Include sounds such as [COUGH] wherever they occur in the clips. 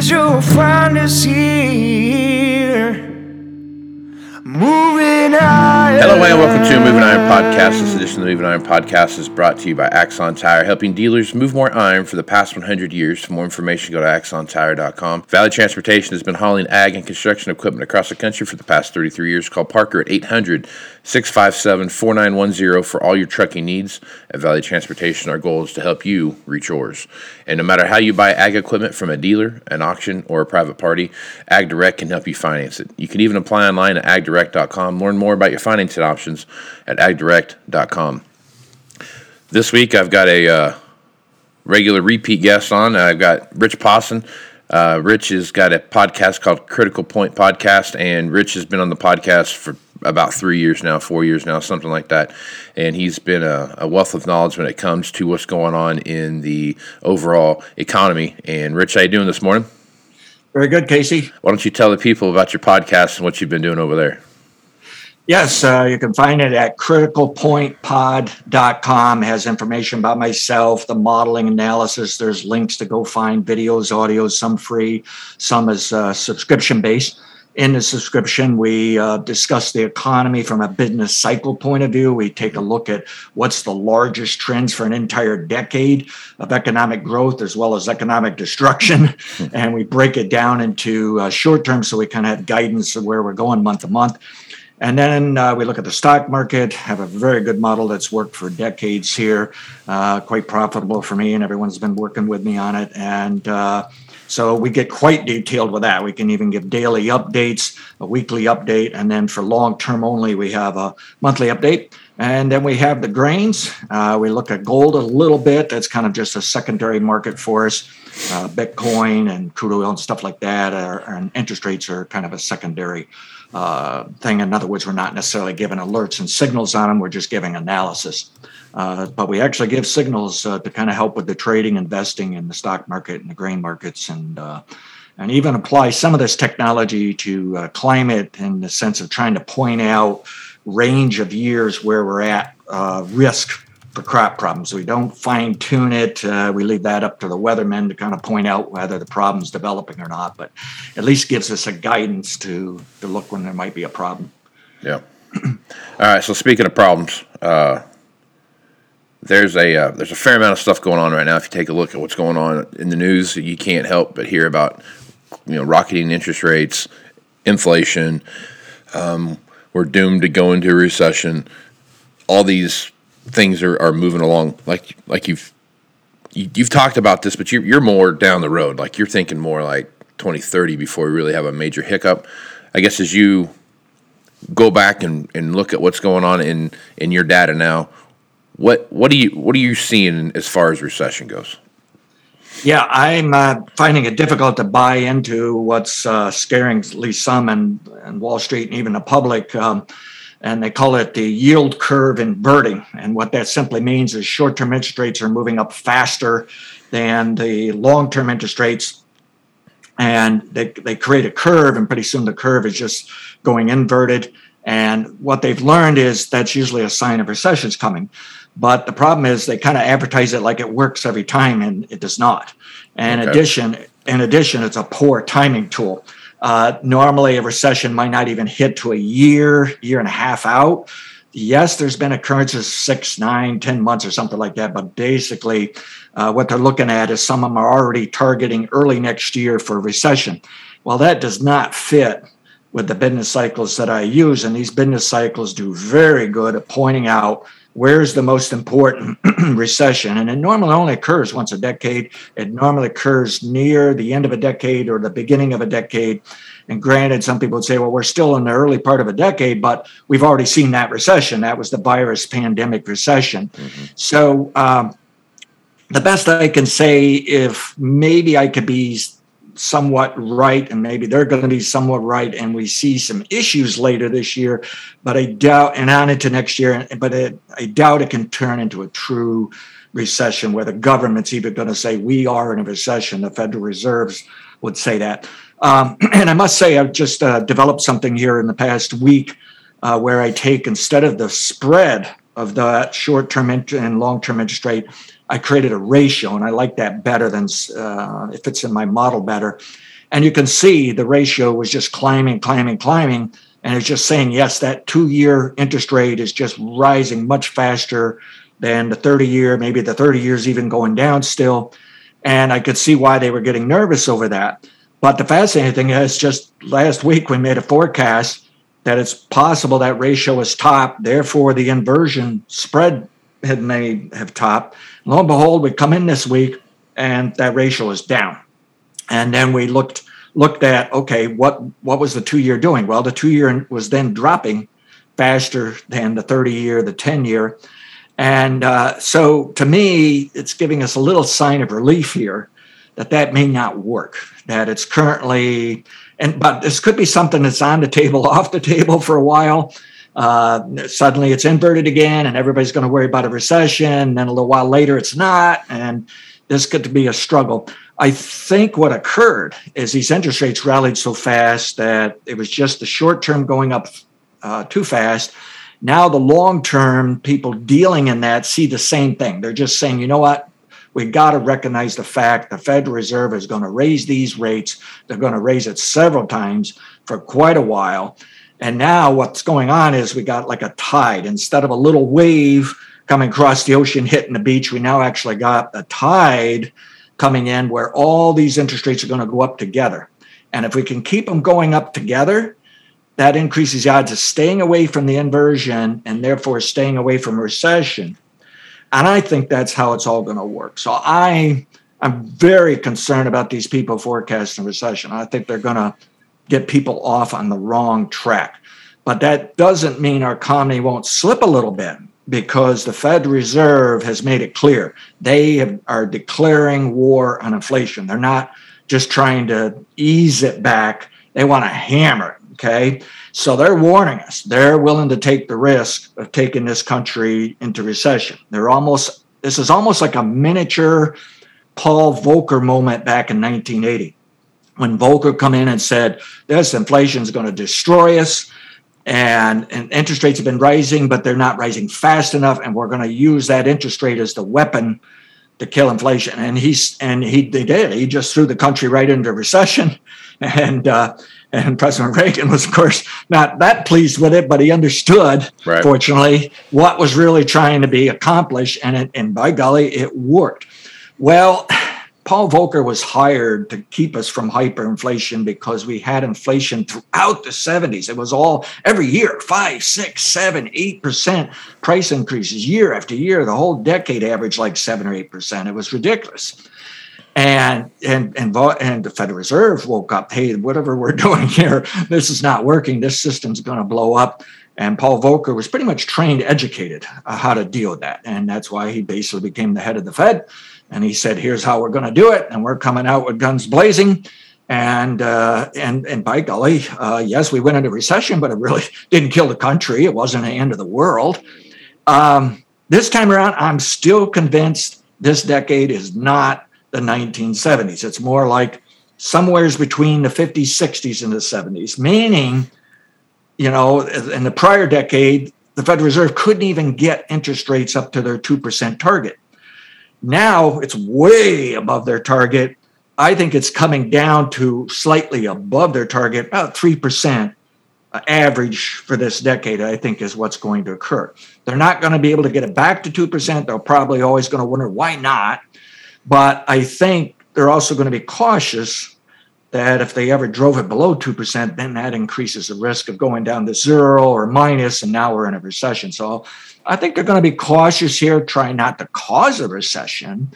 You'll find us here. Moving iron. Hello and welcome to Moving Iron Podcast. This edition of the Moving Iron Podcast is brought to you by Axon Tire, helping dealers move more iron for the past 100 years. For more information, go to axontire.com. Valley Transportation has been hauling ag and construction equipment across the country for the past 33 years. Call Parker at 800 657 4910 for all your trucking needs. At Valley Transportation, our goal is to help you reach yours. And no matter how you buy ag equipment from a dealer, an auction, or a private party, Ag Direct can help you finance it. You can even apply online at agdirect.com. Learn more about your financing options at agdirect.com. This week, I've got a uh, regular repeat guest on. I've got Rich Posson. Uh, Rich has got a podcast called Critical Point Podcast, and Rich has been on the podcast for about three years now, four years now, something like that. And he's been a, a wealth of knowledge when it comes to what's going on in the overall economy. And Rich, how you doing this morning? Very good, Casey. Why don't you tell the people about your podcast and what you've been doing over there? Yes, uh, you can find it at criticalpointpod.com. It has information about myself, the modeling analysis. There's links to go find videos, audios, some free, some is uh, subscription based. In the subscription, we uh, discuss the economy from a business cycle point of view. We take a look at what's the largest trends for an entire decade of economic growth as well as economic destruction. [LAUGHS] and we break it down into uh, short term so we kind of have guidance of where we're going month to month. And then uh, we look at the stock market, have a very good model that's worked for decades here, uh, quite profitable for me, and everyone's been working with me on it. And uh, so we get quite detailed with that. We can even give daily updates, a weekly update, and then for long term only, we have a monthly update. And then we have the grains. Uh, we look at gold a little bit. That's kind of just a secondary market for us. Uh, Bitcoin and crude oil and stuff like that, are, and interest rates are kind of a secondary uh, thing. In other words, we're not necessarily giving alerts and signals on them, we're just giving analysis. Uh, but we actually give signals uh, to kind of help with the trading, investing in the stock market and the grain markets, and uh, and even apply some of this technology to climate in the sense of trying to point out range of years where we're at uh, risk for crop problems. We don't fine tune it. Uh, we leave that up to the weathermen to kind of point out whether the problem's developing or not, but at least gives us a guidance to, to look when there might be a problem. Yeah. [CLEARS THROAT] All right. So speaking of problems, uh, there's a uh, there's a fair amount of stuff going on right now. If you take a look at what's going on in the news, you can't help but hear about you know rocketing interest rates, inflation. Um, we're doomed to go into a recession. All these things are, are moving along like like you've you, have you have talked about this, but you're you're more down the road. Like you're thinking more like 2030 before we really have a major hiccup. I guess as you go back and, and look at what's going on in, in your data now, what what do you what are you seeing as far as recession goes? Yeah, I'm uh, finding it difficult to buy into what's uh, scaring at least some and, and Wall Street and even the public. Um, and they call it the yield curve inverting. And what that simply means is short term interest rates are moving up faster than the long term interest rates. And they, they create a curve, and pretty soon the curve is just going inverted. And what they've learned is that's usually a sign of recession's coming. But the problem is they kind of advertise it like it works every time, and it does not. And okay. addition, in addition, it's a poor timing tool. Uh, normally, a recession might not even hit to a year, year and a half out. Yes, there's been occurrences six, nine, ten months or something like that, but basically, uh, what they're looking at is some of them are already targeting early next year for recession. Well, that does not fit with the business cycles that I use, and these business cycles do very good at pointing out where's the most important [CLEARS THROAT] recession? And it normally only occurs once a decade. It normally occurs near the end of a decade or the beginning of a decade. And granted, some people would say, well, we're still in the early part of a decade, but we've already seen that recession. That was the virus pandemic recession. Mm-hmm. So, um, the best I can say, if maybe I could be somewhat right, and maybe they're going to be somewhat right, and we see some issues later this year. But I doubt, and on into next year, but it, I doubt it can turn into a true recession where the government's even going to say we are in a recession. The Federal Reserves would say that. Um, [CLEARS THROAT] and I must say, I've just uh, developed something here in the past week uh, where I take instead of the spread of the short-term and long-term interest rate, I created a ratio, and I like that better than uh, it fits in my model better. And you can see the ratio was just climbing, climbing, climbing, and it's just saying yes, that two-year interest rate is just rising much faster than the 30-year. Maybe the 30 years even going down still, and I could see why they were getting nervous over that. But the fascinating thing is, just last week we made a forecast that it's possible that ratio is top. Therefore, the inversion spread had may have topped. Lo and behold, we come in this week and that ratio is down. And then we looked looked at okay, what what was the two year doing? Well, the two year was then dropping faster than the 30 year, the 10 year. And uh, so to me, it's giving us a little sign of relief here that that may not work, that it's currently, and but this could be something that's on the table, [LAUGHS] off the table for a while. Uh, suddenly it's inverted again, and everybody's going to worry about a recession. And then a little while later, it's not. And this could be a struggle. I think what occurred is these interest rates rallied so fast that it was just the short term going up uh, too fast. Now, the long term people dealing in that see the same thing. They're just saying, you know what? We got to recognize the fact the Federal Reserve is going to raise these rates. They're going to raise it several times for quite a while. And now what's going on is we got like a tide. Instead of a little wave coming across the ocean hitting the beach, we now actually got a tide coming in where all these interest rates are going to go up together. And if we can keep them going up together, that increases the odds of staying away from the inversion and therefore staying away from recession. And I think that's how it's all going to work. So I I'm very concerned about these people forecasting recession. I think they're going to get people off on the wrong track. But that doesn't mean our economy won't slip a little bit because the Fed Reserve has made it clear they have, are declaring war on inflation. They're not just trying to ease it back, they want to hammer it. Okay. So they're warning us. They're willing to take the risk of taking this country into recession. They're almost, this is almost like a miniature Paul Volcker moment back in 1980 when Volcker come in and said, this inflation is going to destroy us. And, and interest rates have been rising, but they're not rising fast enough. And we're going to use that interest rate as the weapon to kill inflation. And he's and he, he did. He just threw the country right into recession. [LAUGHS] And uh, and President Reagan was, of course, not that pleased with it, but he understood, right. fortunately, what was really trying to be accomplished. And it, and by golly, it worked. Well, Paul Volcker was hired to keep us from hyperinflation because we had inflation throughout the 70s. It was all every year, five, six, seven, eight percent price increases year after year. The whole decade averaged like seven or eight percent. It was ridiculous. And and and and the Federal Reserve woke up. Hey, whatever we're [LAUGHS] doing here, this is not working. This system's going to blow up. And Paul Volcker was pretty much trained, educated uh, how to deal with that, and that's why he basically became the head of the Fed and he said, "Here's how we're going to do it," and we're coming out with guns blazing. And uh, and and by golly, uh, yes, we went into recession, but it really [LAUGHS] didn't kill the country. It wasn't the end of the world. Um, this time around, I'm still convinced this decade is not the 1970s. It's more like somewheres between the 50s, 60s, and the 70s. Meaning, you know, in the prior decade, the Federal Reserve couldn't even get interest rates up to their two percent target. Now it's way above their target. I think it's coming down to slightly above their target, about 3% average for this decade, I think is what's going to occur. They're not going to be able to get it back to 2%. They're probably always going to wonder why not. But I think they're also going to be cautious that if they ever drove it below 2%, then that increases the risk of going down to zero or minus, and now we're in a recession. So I think they're going to be cautious here, trying not to cause a recession.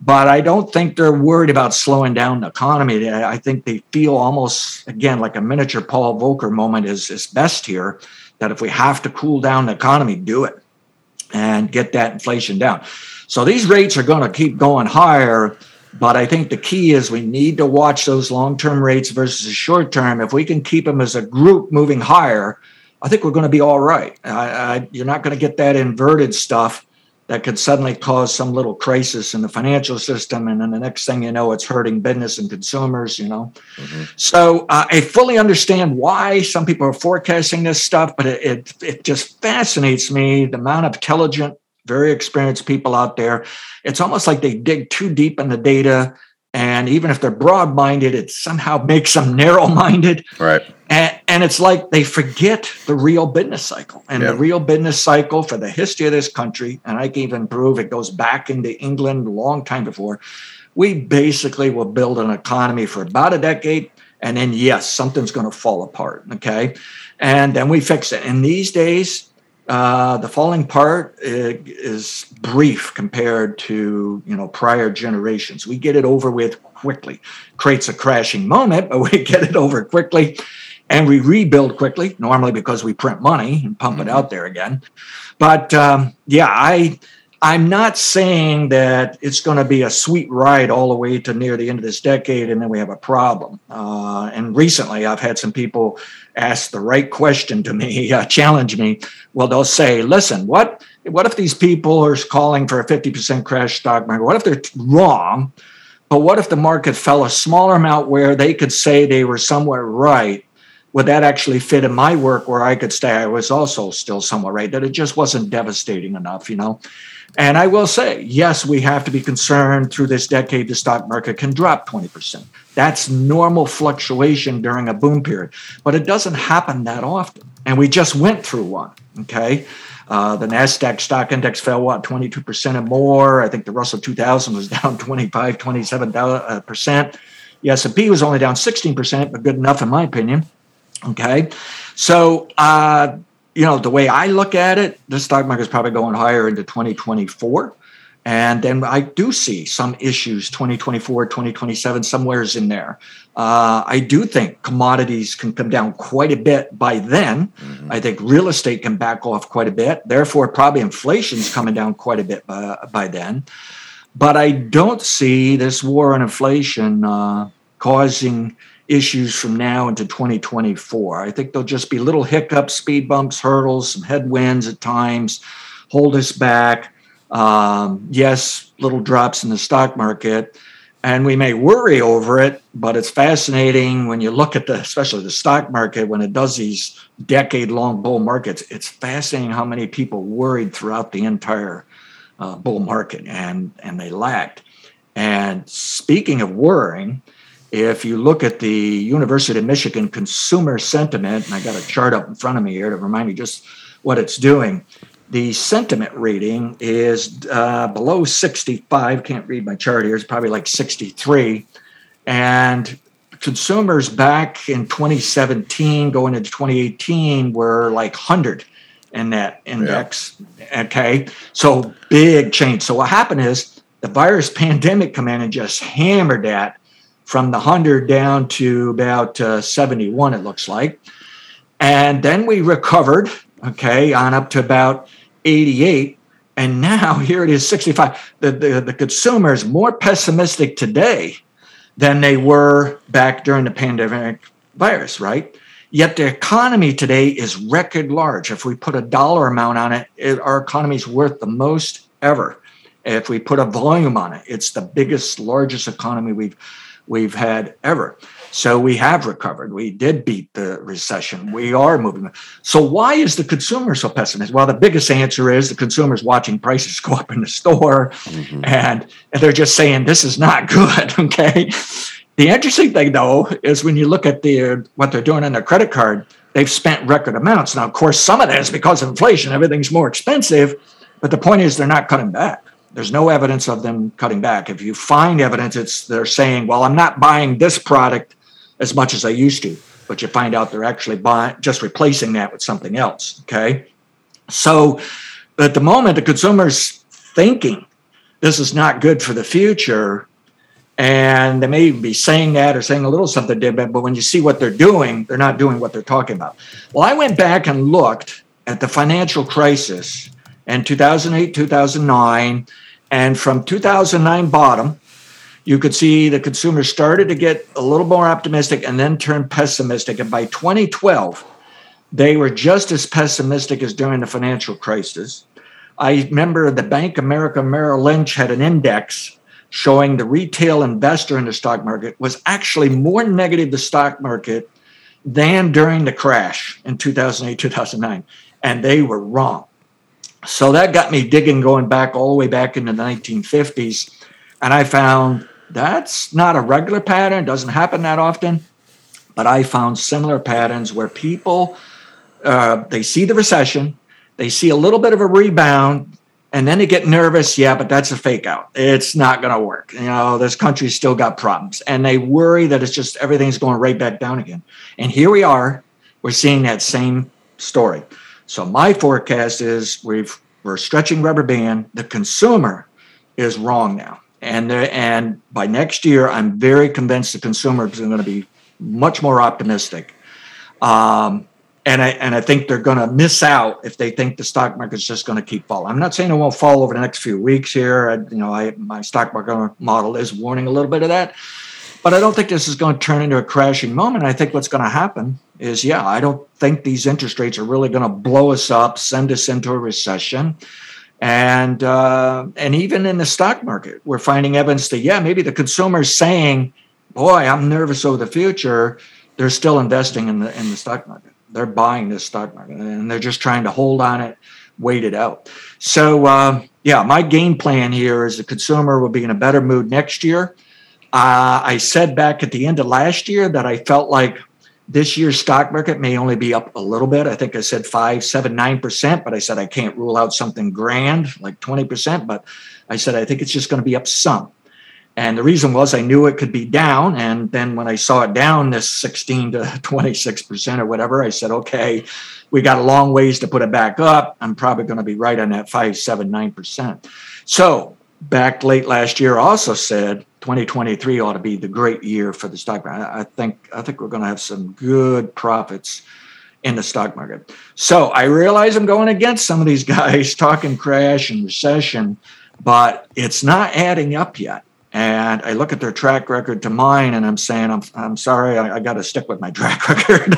But I don't think they're worried about slowing down the economy. I think they feel almost, again, like a miniature Paul Volcker moment is, is best here that if we have to cool down the economy, do it and get that inflation down. So these rates are going to keep going higher but I think the key is we need to watch those long term rates versus the short term. If we can keep them as a group moving higher, I think we're going to be all right. I, I, you're not going to get that inverted stuff that could suddenly cause some little crisis in the financial system. And then the next thing you know, it's hurting business and consumers, you know. Mm-hmm. So uh, I fully understand why some people are forecasting this stuff, but it, it, it just fascinates me the amount of intelligent very experienced people out there. It's almost like they dig too deep in the data. And even if they're broad minded, it somehow makes them [LAUGHS] narrow minded. Right. And, and, it's like they forget the real business cycle. And yeah. the real business cycle for the history of this country, and I can even prove it goes back into England a long time before, we basically will build an economy for about a decade. And then, yes, something's going to fall apart. Okay. And then we fix it. And these days, uh, the falling part is brief compared to you know prior generations. We get it over with quickly. Creates a crashing moment, but we [LAUGHS] get it over quickly, and we rebuild quickly. Normally because we print money and pump mm-hmm. it out there again. But um, yeah, I I'm not saying that it's going to be a sweet ride all the way to near the end of this decade and then we have a problem. Uh, and recently, I've had some people ask the right question to me, [LAUGHS] uh, challenge me. Well, they'll say, listen, what, what if these people are calling for a 50% crash stock market? What if they're wrong? But what if the market fell a smaller amount where they could say they were somewhat right? Would that actually fit in my work where I could say I was also still somewhat right? That it just wasn't devastating enough, you know? And I will say, yes, we have to be concerned through this decade, the stock market can drop 20%. That's normal fluctuation during a boom period, but it doesn't happen that often. And we just went through one. Okay. Uh, the NASDAQ stock index fell, what, 22% or more. I think the Russell 2000 was [LAUGHS] down 25, 27%. Uh, the S&P was only down 16%, but good enough in my opinion. Okay. So, uh, you know, the way I look at it, the stock market is probably going higher into 2024. And then I do see some issues 2024, 2027, somewhere's in there. Uh, I do think commodities can come down quite a bit by then. Mm-hmm. I think real estate can back off quite a bit. Therefore, probably inflation's coming down quite a bit by, by then. But I don't see this war on inflation uh, causing issues from now into 2024. I think there'll just be little hiccups, speed bumps, hurdles, some headwinds at times, hold us back. Um, yes, little drops in the stock market, and we may worry over it, but it's fascinating when you look at the, especially the stock market, when it does these decade long bull markets, it's fascinating how many people worried throughout the entire uh, bull market and, and they lacked. And speaking of worrying, if you look at the University of Michigan consumer sentiment, and I got a chart up in front of me here to remind me just what it's doing, the sentiment reading is uh, below 65. Can't read my chart here. It's probably like 63. And consumers back in 2017, going into 2018, were like 100 in that index. Yeah. Okay. So big change. So what happened is the virus [LAUGHS] pandemic come in and just hammered that from the 100 down to about uh, 71, it looks like. And then we recovered, okay, on up to about 88. And now [LAUGHS] here it is 65. The, the, the consumer is more pessimistic today than they were back during the pandemic virus, right? Yet the economy today is record large. If we put a dollar amount on it, it our economy is worth the most ever. If we put a volume on it, it's the biggest, largest economy we've we've had ever. So we have recovered. We did beat the recession. We are moving. So why is the consumer so pessimistic? Well, the biggest answer is the consumer's watching prices [LAUGHS] go up in the store mm-hmm. and, and they're just saying this is not good. [LAUGHS] Okay. The interesting thing though is when you look at the what they're doing on their credit card, they've spent record amounts. Now, of course, some of that is because of inflation, everything's more expensive, but the point is they're not cutting back. There's no evidence of them cutting back. If you find evidence, it's they're saying, well, I'm not buying this product as much as I used to. But you find out they're actually buying just replacing that with something else. Okay. So at the moment, the consumer's thinking this is not good for the future. And they may be saying that or saying a little something different, but when you see what they're doing, they're not doing what they're talking about. Well, I went back and looked at the financial crisis in 2008, 2009, and from 2009 bottom you could see the consumers started to get a little more optimistic and then turned pessimistic. And by 2012, they were just as pessimistic as during the financial crisis. I remember the Bank of America Merrill Lynch had an index showing the retail investor in the stock market was actually more negative the stock market than during the crash in 2008 2009 and they were wrong so that got me digging going back all the way back into the 1950s and i found that's not a regular pattern, doesn't happen that often. But I found similar patterns where people uh, they see the recession, they see a little bit of a rebound, and then they get nervous. Yeah, but that's a fake out. It's not going to work. You know, this country's still got problems, and they worry that it's just everything's going right back down again. And here we are, we're seeing that same story. So my forecast is we've we're stretching rubber band. The consumer is wrong now and and by next year, I'm very convinced the consumer is going to be much more optimistic. Um, and I and I think they're going to miss out if they think the stock market's just going to keep falling. I'm not saying it won't fall over the next few weeks here. I, you know, I, my stock market model is warning a little bit of that, but I don't think this is going to turn into a crashing moment. I think what's going to happen is, yeah, I don't think these interest rates are really going to blow us up, send us into a recession and uh, and even in the stock market, we're finding evidence that yeah, maybe the consumer's saying, "Boy, I'm nervous over the future." They're still investing in the in the stock market. They're buying this stock market, and they're just trying to hold on it, wait it out. So uh, yeah, my game plan here is the consumer will be in a better mood next year. Uh, I said back at the end of last year that I felt like this year's stock market may only be up a little bit. I think I said five, seven, nine percent, but I said I can't rule out something grand like 20%. But I said I think it's just going to be up some. And the reason was I knew it could be down. And then when I saw it down this 16 to [LAUGHS] 26% or whatever, I said, okay, we got a long ways to put it back up. I'm probably going to be right on that five, seven, nine percent. So back late last year also said 2023 ought to be the great year for the stock market. I think I think we're going to have some good profits in the stock market. So I realize I'm going against some of these [LAUGHS] guys talking crash and recession, but it's not adding up yet. And I look at their track record to mine, and I'm saying, I'm, I'm sorry, I, I got to stick with my [LAUGHS] track record.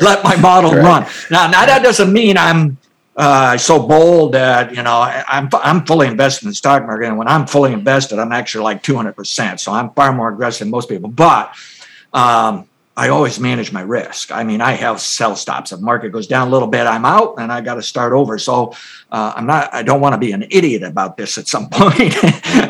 Let my model run. Now, now that doesn't mean I'm uh, so bold that you know I'm I'm fully invested in the stock market, and when I'm fully invested, I'm actually like 200 percent. So I'm far more aggressive than most people. But um, I always manage my risk. I mean, I have sell stops. If market goes down a little bit, I'm out, and I got to start over. So uh, I'm not. I don't want to be an idiot about this at some [LAUGHS] point.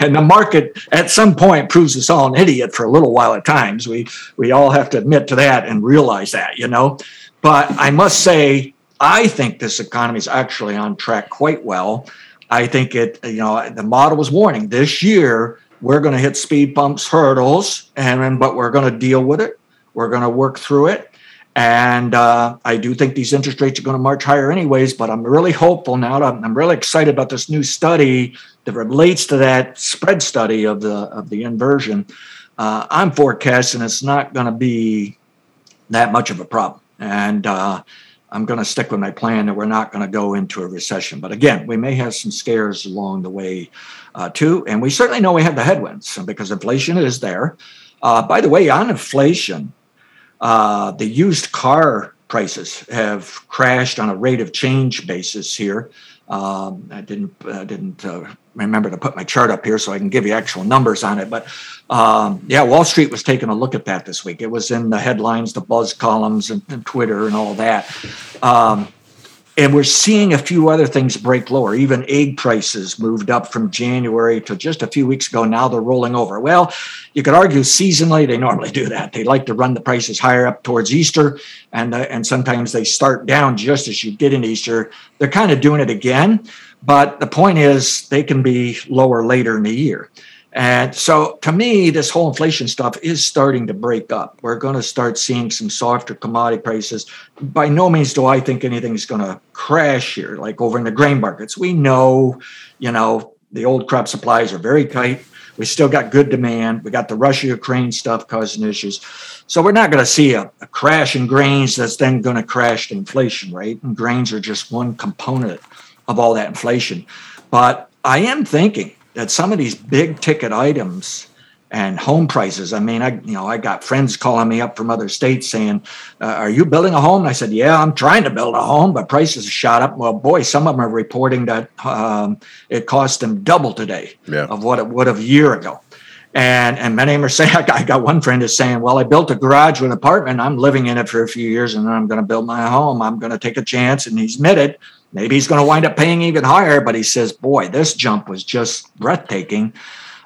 and the market at some point proves us all an idiot for a little while at times. We we all have to admit to that and realize that, you know. But I must say, I think this economy is actually on track quite well. I think it, you know, the model was warning this year we're going to hit speed bumps, hurdles, and but we're going to deal with it. We're going to work through it. And uh, I do think these interest rates are going to march higher, anyways. But I'm really hopeful now. I'm really excited about this new study that relates to that spread study of the of the inversion. Uh, I'm forecasting it's not going to be that much of a problem. And uh, I'm going to stick with my plan that we're not going to go into a recession. But again, we may have some scares along the way uh, too. And we certainly know we have the headwinds because inflation is there. Uh, by the way, on inflation, uh, the used car prices have crashed on a rate of change basis here. Um, I didn't uh, didn't uh, remember to put my chart up here so I can give you actual numbers on it. But um, yeah, Wall Street was taking a look at that this week. It was in the headlines, the buzz columns, and, and Twitter and all that. Um, and we're seeing a few other things break lower. Even egg prices moved up from January to just a few weeks ago. Now they're rolling over. Well, you could argue seasonally they normally do that. They like to run the prices higher up towards Easter, and uh, and sometimes they start down just as you get in Easter. They're kind of doing it again, but the point is they can be lower later in the year. And so to me, this whole inflation stuff is starting to break up. We're going to start seeing some softer commodity prices. By no means do I think anything is going to crash here, like over in the grain markets. We know, you know, the old crop supplies are very tight. We still got good demand. We got the Russia Ukraine stuff causing issues. So we're not going to see a, a, crash in grains that's then going to crash the inflation rate. And grains are just one component of all that inflation. But I am thinking that some of these big ticket items and home prices. I mean, I you know I got friends calling me up from other states saying, uh, "Are you building a home?" And I said, "Yeah, I'm trying to build a home, but prices shot up." Well, boy, some of them are reporting that um, it cost them double today yeah. of what it would have a year ago. And and many of them are saying, [LAUGHS] I got one friend is saying, "Well, I built a garage with an apartment. I'm living in it for a few years, and then I'm going to build my home. I'm going to take a chance." And he's admitted Maybe he's going to wind up paying even higher, but he says, boy, this jump was just breathtaking.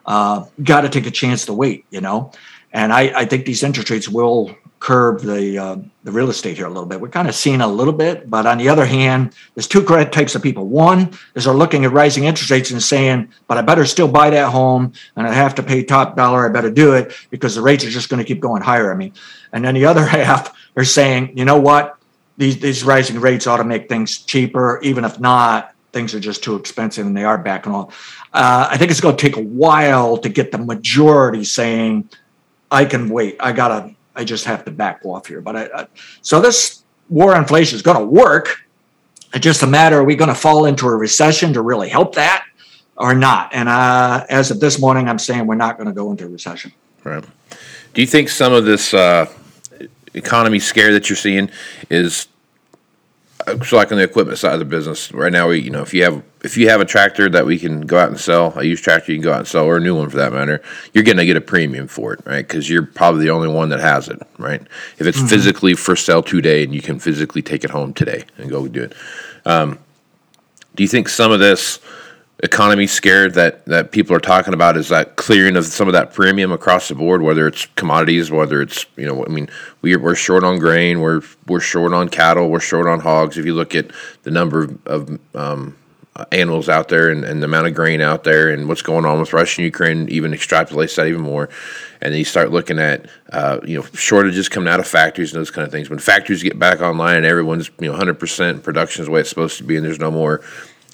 Uh, Got to take a chance to wait, you know? And I, I think these interest rates will curb the uh, the real estate here a little bit. We're kind of seeing a little bit, but on the other hand, there's two types of people. One is they're looking at rising interest rates and saying, "But I better still buy that home, and I have to pay top dollar. I better do it because the rates are just going to keep going higher." I mean, and then the other [LAUGHS] half are saying, "You know what? these these rising rates ought to make things cheaper. Even if not, things are just too expensive and they are backing off. Uh, I think it's going to take a while to get the majority saying, "I can wait. I gotta. I just have to back off here." But I, I so this war on inflation is going to work. It's just a matter: are we going to fall into a recession to really help that, or not? And uh, as of this morning, I'm saying we're not going to go into a recession. Right. Do you think some of this uh, economy scare that you're seeing is so like on the equipment side of the business right now we you know if you have if you have a tractor that we can go out and sell a used tractor you can go out and sell or a new one for that matter you're going to get a premium for it right? Because you're probably the only one that has it right? If it's mm-hmm. physically for sale today and you can physically take it home today and go do it. Um, do you think some of this economy scared that that people are talking about is that clearing of some of that premium across the board, whether it's commodities, whether it's you know, I mean, we're we're short on grain, we're we're short on cattle, we're short on hogs. If you look at the number of, um, animals out there and, and, the amount of grain out there and what's going on with Russia and Ukraine, even extrapolates that even more. And then you start looking at uh, you know shortages coming out of factories and those kind of things. When factories get back online and everyone's you know 100% production is the way it's supposed to be, and there's no more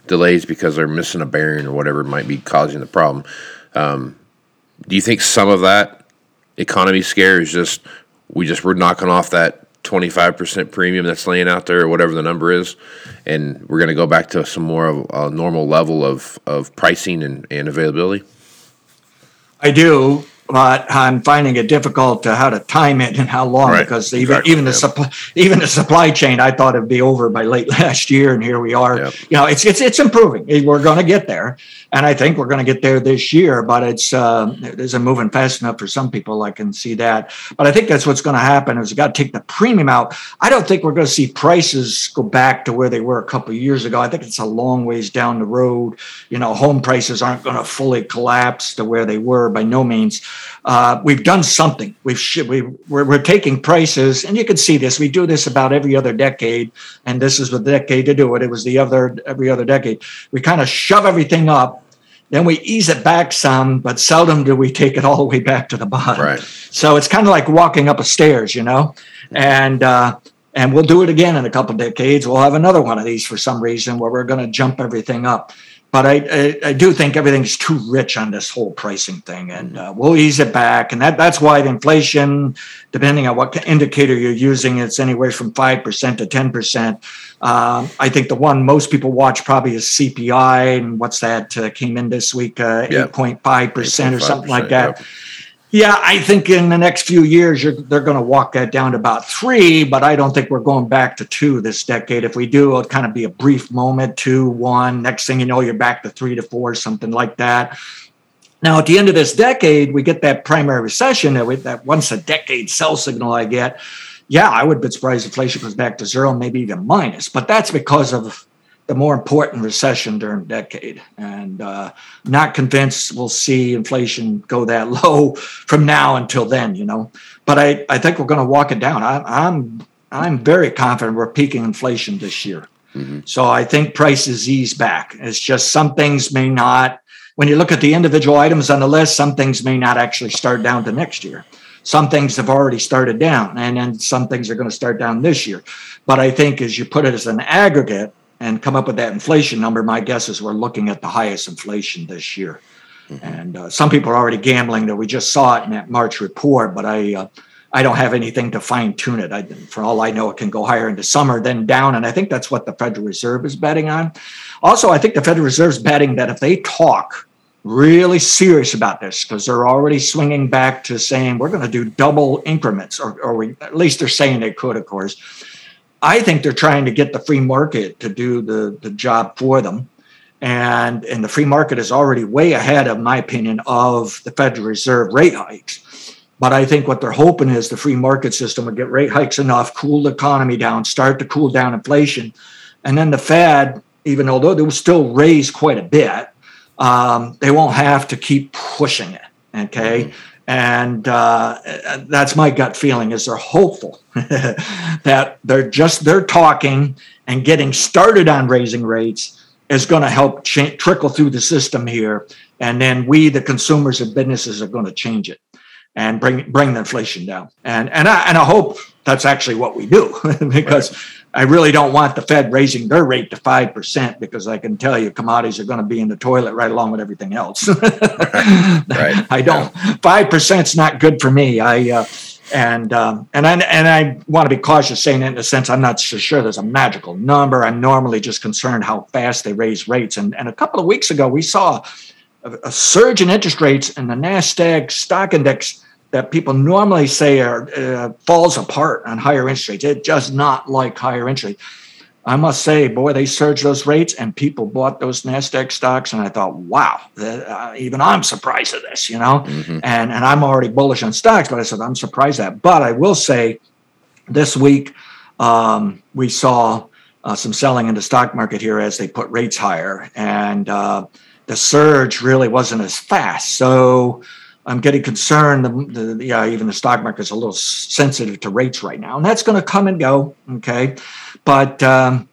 delays because they're missing a bearing or whatever might be causing the problem. Um, do you think some of that economy scare is just we just we're knocking off that 25% premium that's laying out there or whatever the number is and we're going to go back to some more of a normal level of, of pricing and, and availability i do but I'm finding it difficult to how to time it and how long right. because even exactly. even the supply even the supply chain I thought it'd be over by late [LAUGHS] last year and here we are. Yep. You know, it's it's it's improving. We're going to get there, and I think we're going to get there this year. But it's uh, it isn't moving fast enough for some people. I can see that. But I think that's what's going to happen is you got to take the premium out. I don't think we're going to see prices go back to where they were a couple years ago. I think it's a long ways down the road. You know, home prices aren't going to fully collapse to where they were by no means uh, we've done something. We've we, we're, we're taking prices, and you can see this. We do this about every other decade, and this is the decade to do it. It was the other every other decade. We kind of shove everything up, then we ease it back some, but seldom do we take it all the way back to the bottom. Right. So it's kind of like walking up a stairs, you know, and. Uh, and we'll do it again in a couple decades. We'll have another one of these for some reason where we're going to jump everything up but I, I, I, do think everything's too rich on this whole pricing thing, and uh, we'll ease it back. And that that's why the inflation, depending on what indicator you're using, it's anywhere from five percent to ten percent. Uh, I think the one most people watch probably is CPI, and what's that uh, came in this week, uh, eight point five percent or something like that. Yep Yeah, I think in the next few years they're going to walk that down to about three, but I don't think we're going back to two this decade. If we do, it'll kind of be a brief moment, two, one. Next thing you know, you're back to three to four, something like that. Now, at the end of this decade, we get that primary recession that, we, that once a decade sell signal I get. Yeah, I would be surprised if inflation goes back to zero, maybe even minus, but that's because of the more important recession during the decade. And uh, not convinced we'll see inflation go that [LAUGHS] low from now until then, you know. But I, I think we're going to walk it down. I, I'm I'm very confident we're peaking inflation this year. Mm-hmm. So I think prices ease back. It's just some things may not. When you look at the individual items on the list, some things may not actually start down to next year. Some things have already started down, and then some things are going to start down this year. But I think as you put it as an aggregate, and come up with that inflation number, my guess is we're looking at the highest inflation this year. Mm-hmm. And uh, some people are already gambling that we just saw it in that March report, but I uh, I don't have anything to fine tune it. I, for all I know, it can go higher into summer, then down, and I think that's what the Federal Reserve is betting on. Also, I think the Federal Reserve is betting that if they talk really serious about this, because they're already swinging back to saying we're going to do double increments, or, or we, at least they're saying they could, of course I think they're trying to get the free market to do the, the job for them. And, and the free market is already way ahead, of my opinion, of the Federal Reserve rate hikes. But I think what they're hoping is the free market system would get rate hikes enough, cool the economy down, start to cool down inflation. And then the Fed, even although they will still raise quite a bit, um, they won't have to keep pushing it. Okay. Mm-hmm and uh, that's my gut feeling is they're hopeful [LAUGHS] that they're just they're talking and getting started on raising rates is going to help ch- trickle through the system here and then we the consumers and businesses are going to change it and bring bring the inflation down and and I, and I hope that's actually what we do [LAUGHS] because right. I really don't want the Fed raising their rate to 5% because I can tell you commodities are going to be in the toilet right along with everything else. right. [LAUGHS] right. I don't, 5% is not good for me. I, uh, and um, and I and I want to be cautious saying it in a sense I'm not so sure there's a magical number. I'm normally just concerned how fast they raise rates. And and a couple of weeks ago we saw a, a surge in interest rates, and the Nasdaq stock index that people normally say are uh, falls apart on higher interest rates. It does not like higher interest rates. I must say, boy, they surged those rates and people bought those Nasdaq stocks, and I thought, wow, that, uh, even I'm surprised at this, you know. Mm-hmm. And and I'm already bullish on stocks, but I said I'm surprised at. But I will say, this week um, we saw uh, some selling in the stock market here as they put rates higher, and uh, the surge really wasn't as fast. So I'm getting concerned. The, the, yeah, even the stock market is a little sensitive to rates right now, and that's going to come and go. Okay, but um,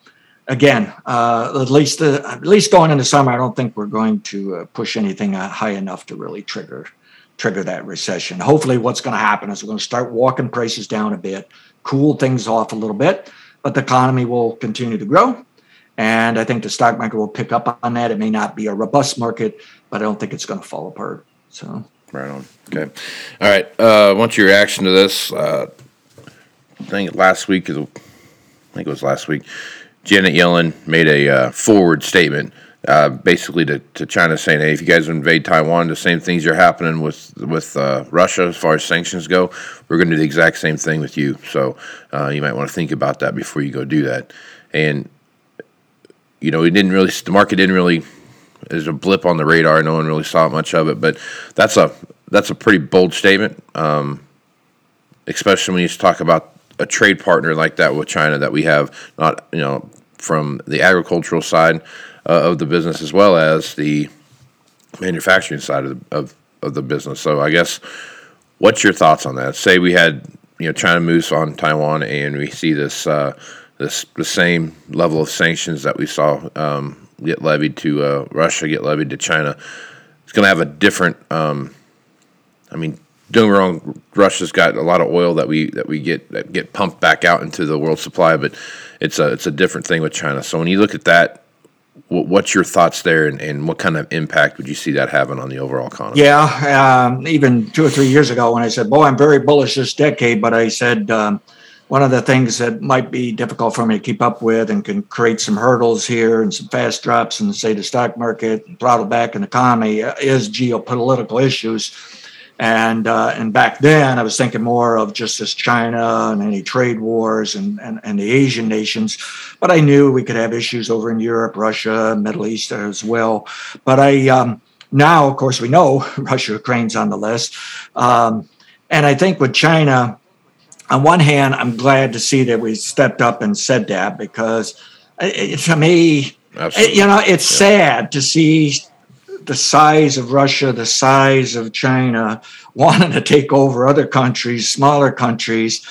again, uh, at least uh, at least going into summer, I don't think we're going to uh, push anything uh, high enough to really trigger trigger that recession. Hopefully, what's going to happen is we're going to start walking prices down a bit, cool things off a little bit, but the economy will continue to grow. And I think the stock market will pick up on that. It may not be a robust market, but I don't think it's going to fall apart. So Right on. Okay. All right. Uh, what's your reaction to this? Uh, I think last week, I think it was last week, Janet Yellen made a uh, forward statement, uh, basically to, to China, saying, "Hey, if you guys invade Taiwan, the same things are happening with with uh, Russia as far as sanctions go. We're going to do the exact same thing with you. So uh, you might want to think about that before you go do that." And you know, it didn't really. The market didn't really is a blip on the radar. No one really saw much of it, but that's a that's a pretty bold statement, um, especially when you talk about a trade partner like that with China that we have not you know from the agricultural side uh, of the business as well as the manufacturing side of the, of, of the business. So I guess what's your thoughts on that? Say we had you know China moves on Taiwan and we see this uh, this the same level of sanctions that we saw um, get levied to uh, Russia, get levied to China. It's going to have a different. Um, I mean, don't wrong. Russia's got a lot of oil that we that we get that get pumped back out into the world supply, but it's a it's a different thing with China. So when you look at that, what's your thoughts there, and, and what kind of impact would you see that having on the overall economy? Yeah, um, even two or three years ago, when I said, "Boy, I'm very bullish this decade," but I said. Um, one of the things that might be difficult for me to keep up with and can create some hurdles here and some fast drops in, the say, the stock market and throttle back an economy uh, is geopolitical issues. And uh, and back then, I was thinking more of just as China and any trade wars and, and, and the Asian nations. But I knew we could have issues over in Europe, Russia, Middle East as well. But I um, now, of course, we know [LAUGHS] Russia, Ukraine's on the list. Um, and I think with China, on one hand, I'm glad to see that we stepped up and said that because it, to me, you know, it's yeah. sad to see the size of Russia, the size of China wanting to take over other countries, smaller countries.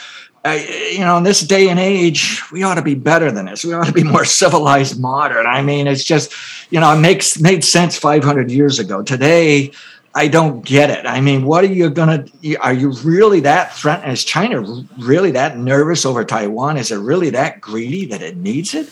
Uh, you know, in this day and age, we ought to be better than this. We ought to be more [LAUGHS] civilized, modern. I mean, it's just, you know, it makes made sense 500 years ago. Today, I don't get it. I mean, what are you going to, are you really that threatened? Is China really that nervous over Taiwan? Is it really that greedy that it needs it?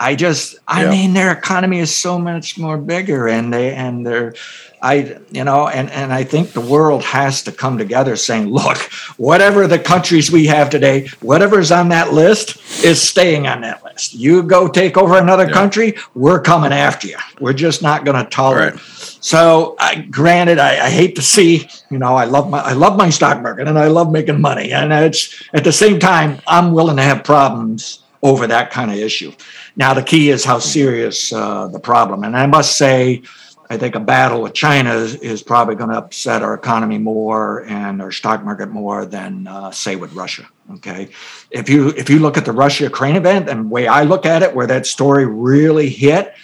I just, I yeah. mean, their economy is so much more bigger, and they and they're, I, you know, and and I think the world has to come together, saying, look, whatever the countries we have today, whatever's on that list is staying on that list. You go take over another yeah. country, we're coming after you. We're just not going to tolerate. Right. So, I, granted, I, I, hate to see, you know, I love my I love my stock market and I love making money, and it's at the same time I'm willing to have problems over that kind of issue. Now, the key is how serious uh, the problem. And I must say, I think a battle with China is, is probably going to upset our economy more and our stock market more than, uh, say, with Russia. Okay, if you if you look at the Russia Ukraine event and the way I look at it, where that story really hit,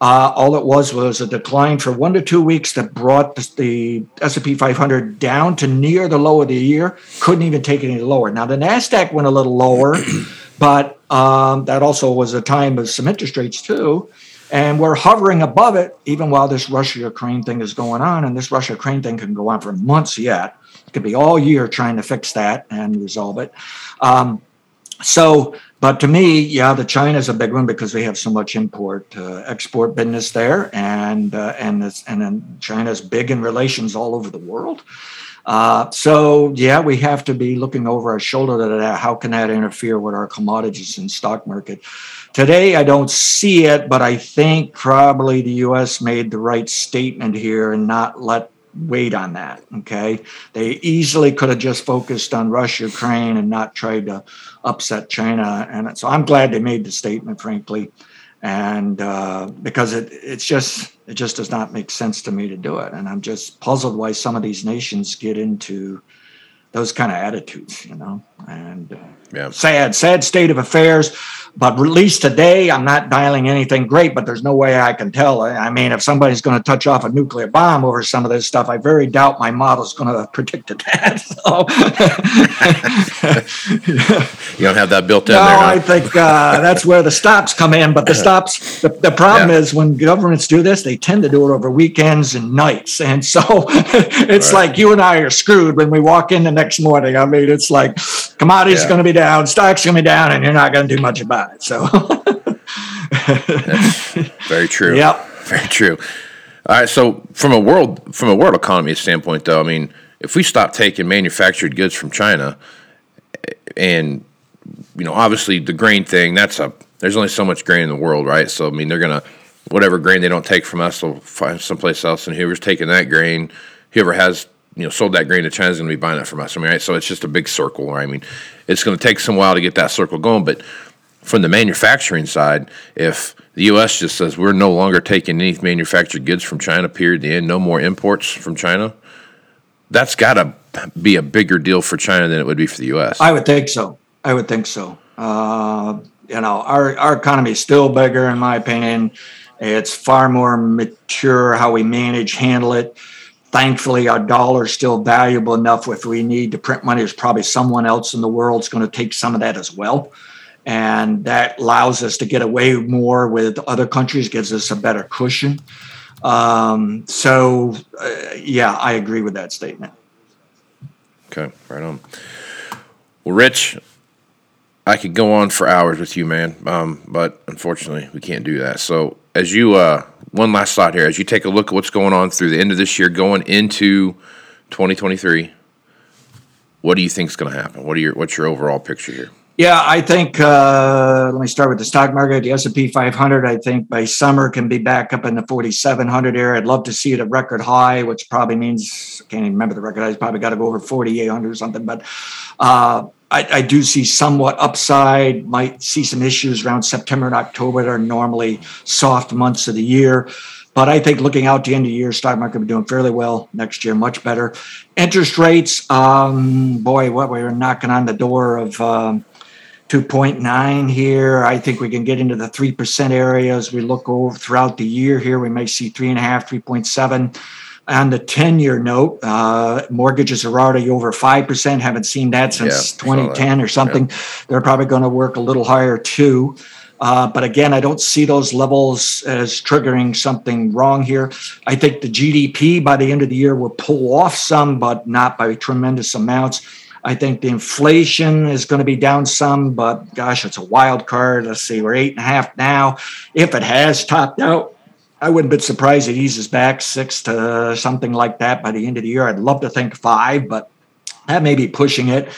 uh, all it was was a decline for one to two weeks that brought the, S&P 500 down to near the low of the year. Couldn't even take it any lower. Now the Nasdaq went a little lower, [CLEARS THROAT] but um, that also was a time of some interest rates too. And we're hovering above it even while this Russia Ukraine thing is going on. And this Russia Ukraine thing can go on for months yet. It could be all year trying to fix that and resolve it. Um, so, but to me, yeah, the China is a big one because we have so much import uh, export business there, and uh, and this, and then China's big in relations all over the world. Uh, so yeah, we have to be looking over our shoulder at that. How can that interfere with our commodities and stock market? Today, I don't see it, but I think probably the U.S. made the right statement here and not let wait on that. Okay, they easily could have just focused on Russia, Ukraine, and not tried to upset China. And so I'm glad they made the statement, frankly and uh, because it it's just it just does not make sense to me to do it and i'm just puzzled why some of these nations get into those kind of attitudes you know and uh, yeah. sad sad state of affairs but released today, I'm not dialing anything great, but there's no way I can tell. I mean, if somebody's going to touch off a nuclear bomb over some of this stuff, I very doubt my model's going to predict that. [LAUGHS] So, [LAUGHS] you don't have that built in no, there. No, I think uh, that's where the stops come in. But the stops, the, the problem yeah. is when governments do this, they tend to do it over weekends and nights. And so [LAUGHS] it's right. like you and I are screwed when we walk in the next morning. I mean, it's like commodities yeah. going to be down, stocks going to be down, and you're not going to do much about about it. So very true. Yep. Very true. All right. So from a world from a world economy standpoint, though, I mean, if we stop taking manufactured goods from China, and you know, obviously the grain thing, that's a there's only so much grain in the world, right? So I mean, they're gonna whatever grain they don't take from us, they'll find someplace else, and whoever's taking that grain, whoever has you know sold that grain to China is going to be buying it from us. I mean, right? So it's just a big circle. Right? I mean, it's going to take some while to get that circle going, but from the manufacturing side, if the U.S. just says we're no longer taking any manufactured goods from China, period, the end, no more imports from China, that's got to be a bigger deal for China than it would be for the U.S. I would think so. I would think so. Uh, you know, our our economy is still bigger, in my opinion. It's far more mature how we manage, handle it. Thankfully, our dollar is still valuable enough. If we need to print money, there's probably someone else in the world that's going to take some of that as well and that allows us to get away more with other countries, gives us a better cushion. Um, so, uh, yeah, I agree with that statement. Okay, right on. Well, Rich, I could go on for hours with you, man, um, but unfortunately, we can't do that. So, as you, uh, one last thought here, as you take a look at what's going on through the end of this year, going into 2023, what do you think is going to happen? What are your, what's your overall picture here? Yeah, I think. Uh, let me start with the stock market. The S and P 500. I think by summer can be back up in the 4,700 area. I'd love to see it at record high, which probably means I can't even remember the record. I probably got to go over 4,800 or something. But uh, I, I, do see somewhat upside. Might see some issues around September and October that are normally soft months of the year. But I think looking out to the end of the year, stock market will be doing fairly well next year, much better. Interest rates, um, boy, what we are knocking on the door of um, 2.9 here. I think we can get into the 3% area as we look over throughout the year here. We may see 3.5, 3.7 on the 10 year note, uh, mortgages are already over 5%. Haven't seen that since yeah, 2010 that. or something. Yeah. They're probably going to work a little higher too. Uh, but again, I don't see those levels as triggering something wrong here. I think the GDP by the end of the year will pull off some, but not by tremendous amounts. I think the inflation is going to be down some, but gosh, it's a wild card. Let's see, we're eight and a half now. If it has topped out, I wouldn't be surprised it eases back six to something like that by the end of the year. I'd love to think five, but that may be pushing it.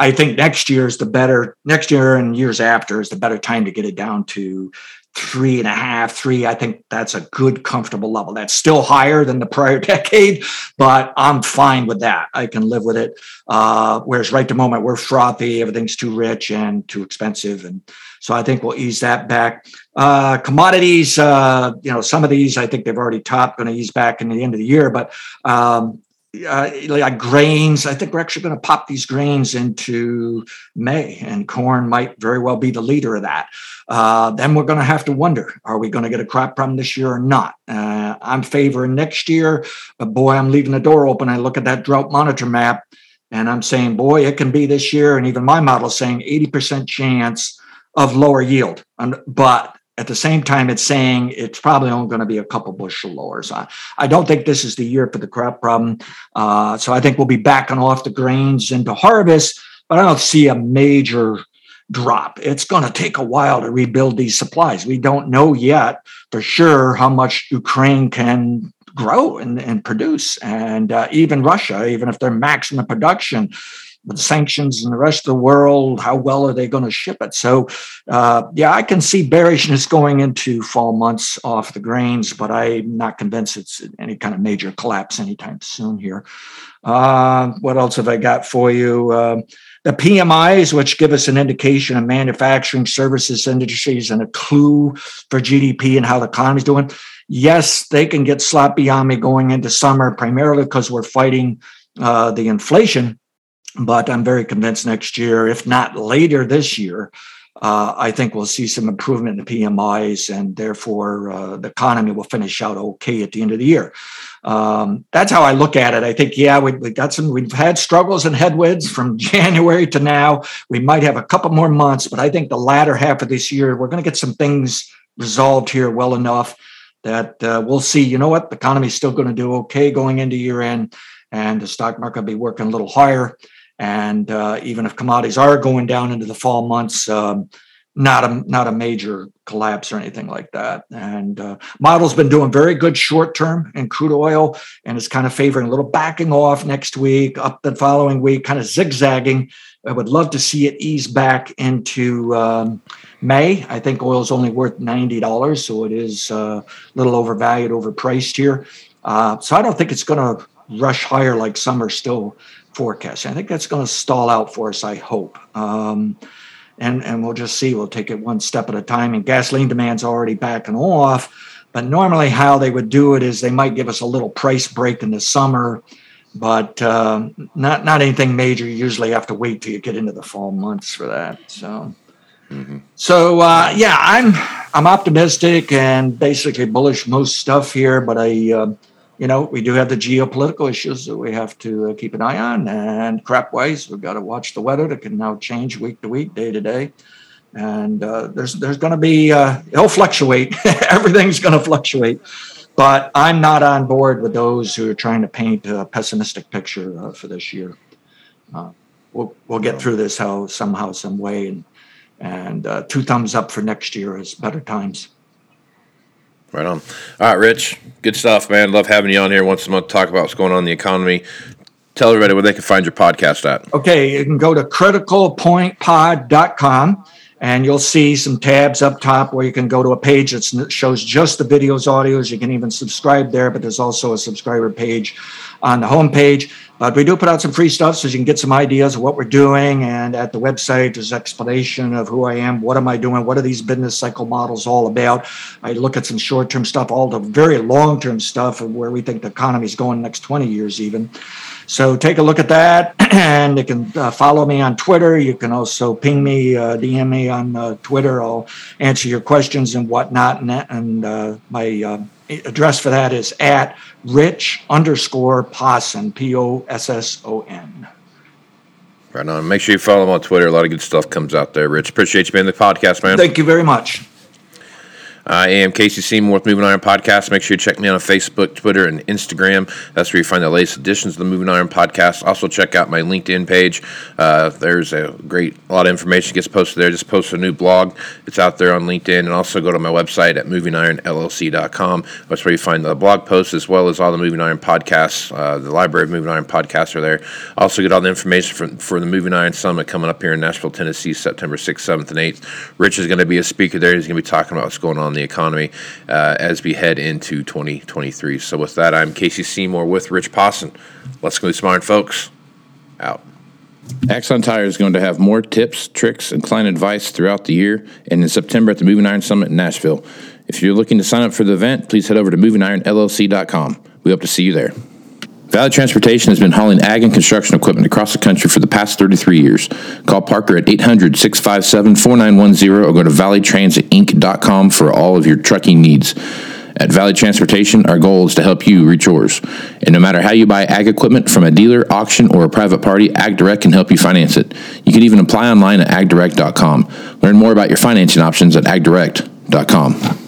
I think next year is the better next year and years after is the better time to get it down to three and a half, three. I think that's a good, comfortable level. That's still higher than the prior [LAUGHS] decade, but I'm fine with that. I can live with it. Uh, whereas right the moment we're frothy, everything's too rich and too expensive. And so I think we'll ease that back. Uh, commodities, uh, you know, some of these I think they've already topped, going to ease back in the end of the year, but um, uh, like grains. I think we're actually going to pop these grains into May, and corn might very well be the leader of that. Uh, then we're going to have to wonder: Are we going to get a crop problem this year or not? Uh, I'm favoring next year, but boy, I'm leaving the door open. I look at that drought monitor map, and I'm saying, boy, it can be this year, and even my model is saying 80% chance of lower yield. But at the same time, it's saying it's probably only going to be a couple bushel lower. So I, I don't think this is the year for the crop problem. Uh, so I think we'll be backing off the grains into harvest, but I don't see a major drop. It's going to take a while to rebuild these supplies. We don't know yet for sure how much Ukraine can grow and, and produce. And uh, even Russia, even if they're maximum production, with sanctions and the rest of the world, how well are they going to ship it? So, uh, yeah, I can see bearishness going into fall months off the grains, but I'm not convinced it's any kind of major collapse anytime soon here. Uh, what else have I got for you? Uh, the PMIs, which give us an indication of manufacturing services industries and a clue for GDP and how the economy is doing. Yes, they can get sloppy on me going into summer, primarily because we're fighting uh, the inflation but I'm very convinced next year, if not later this year, uh, I think we'll see some improvement in the PMIs, and therefore uh, the economy will finish out okay at the end of the year. Um, that's how I look at it. I think, yeah, we, we got some. We've had struggles and headwinds from [LAUGHS] January to now. We might have a couple more months, but I think the latter half of this year we're going to get some things resolved here well enough that uh, we'll see. You know what? The economy is still going to do okay going into year end, and the stock market will be working a little higher. And uh, even if commodities are going down into the fall months, um, not a not a major collapse or anything like that. And uh, model's been doing very good short term in crude oil, and is kind of favoring a little backing off next week, up the following week, kind of zigzagging. I would love to see it ease back into um, May. I think oil is only worth ninety dollars, so it is uh, a little overvalued, overpriced here. Uh, so I don't think it's going to rush higher like some are still forecast. I think that's going to stall out for us. I hope. Um, and and we'll just see. We'll take it one step at a time. And gasoline demand's already backing off. But normally, how they would do it is they might give us a little price break in the summer, but uh, not not anything major. You usually have to wait till you get into the fall months for that. So. Mm-hmm. So uh, yeah, I'm I'm optimistic and basically bullish most stuff here, but I uh, you know, we do have the geopolitical issues that we have to uh, keep an eye on. And crap wise, we've got to watch the weather that can now change week to week, day to day. And uh, there's there's going to be uh, it'll fluctuate. [LAUGHS] Everything's going to fluctuate. But I'm not on board with those who are trying to paint a pessimistic picture uh, for this year. Uh, we'll we'll get through this how somehow some way and and uh, two thumbs up for next year is better times. Right on. All right, Rich. Good stuff, man. Love having you on here once a month to talk about what's going on in the economy. tell everybody where they can find your podcast at. Okay, you can go to criticalpointpod.com and you'll see some tabs up top where you can go to a page that shows just the videos, audios. You can even subscribe there, but there's also a subscriber page on the homepage. But we do put out some free stuff so you can get some ideas of what we're doing. And at the website, there's explanation of who I am, what am I doing, what are these business cycle models all about. I look at some short term stuff, all the very long term stuff of where we think the economy is going next 20 years, even. So take a look at that, [CLEARS THROAT] and you can uh, follow me on Twitter. You can also ping me, uh, DM me on uh, Twitter. I'll answer your questions and whatnot. And, and uh, my uh, address for that is at rich underscore posson, P O S S O N. Right on. Make sure you follow him on Twitter. A lot of good stuff comes out there. Rich, appreciate you being the podcast, man. Thank you very much. I am Casey Seymour with Moving Iron Podcast. Make sure you check me out on Facebook, Twitter, and Instagram. That's where you find the latest editions of the Moving Iron Podcast. Also, check out my LinkedIn page. Uh, there's a great a lot of information gets posted there. Just post a new blog. It's out there on LinkedIn, and also go to my website at movingironllc.com. That's where you find the blog posts as well as all the Moving Iron podcasts. Uh, the library of Moving Iron podcasts are there. Also, get all the information for, for the Moving Iron Summit coming up here in Nashville, Tennessee, September 6th, 7th, and 8th. Rich is going to be a speaker there. He's going to be talking about what's going on the economy uh, as we head into 2023. So, with that, I'm Casey Seymour with Rich Posson. Let's go, smart folks. Out. Axon Tire is going to have more tips, tricks, and client advice throughout the year and in September at the Moving Iron Summit in Nashville. If you're looking to sign up for the event, please head over to movingironllc.com. We hope to see you there. Valley Transportation has been hauling ag and construction equipment across the country for the past 33 years. Call Parker at 800 657 4910 or go to valleytransinc.com for all of your trucking needs. At Valley Transportation, our goal is to help you reach yours. And no matter how you buy ag equipment from a dealer, auction, or a private party, AgDirect can help you finance it. You can even apply online at agdirect.com. Learn more about your financing options at agdirect.com.